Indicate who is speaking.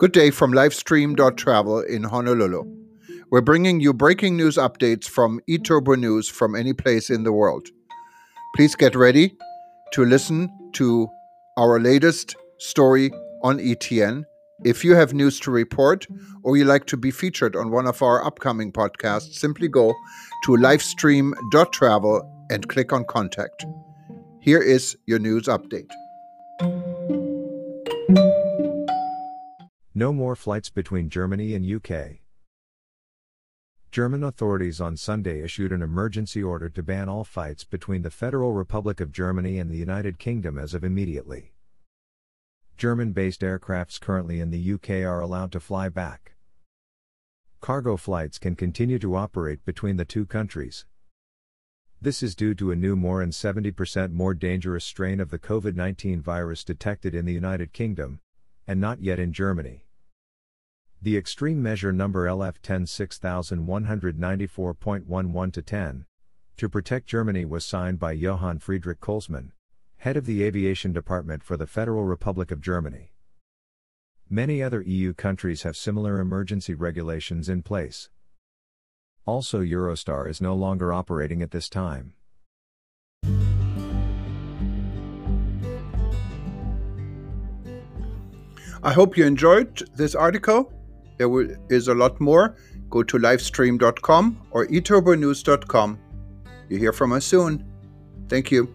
Speaker 1: Good day from Livestream.travel in Honolulu. We're bringing you breaking news updates from eTurbo News from any place in the world. Please get ready to listen to our latest story on ETN. If you have news to report or you like to be featured on one of our upcoming podcasts, simply go to livestream.travel and click on contact. Here is your news update.
Speaker 2: No more flights between Germany and UK. German authorities on Sunday issued an emergency order to ban all flights between the Federal Republic of Germany and the United Kingdom as of immediately. German based aircrafts currently in the UK are allowed to fly back. Cargo flights can continue to operate between the two countries. This is due to a new more than 70% more dangerous strain of the COVID 19 virus detected in the United Kingdom, and not yet in Germany. The extreme measure number LF 10 6194.11 to 10 to protect Germany was signed by Johann Friedrich Colsman, head of the aviation department for the Federal Republic of Germany. Many other EU countries have similar emergency regulations in place. Also, Eurostar is no longer operating at this time.
Speaker 1: I hope you enjoyed this article. There is a lot more. Go to livestream.com or eturbonews.com. You hear from us soon. Thank you.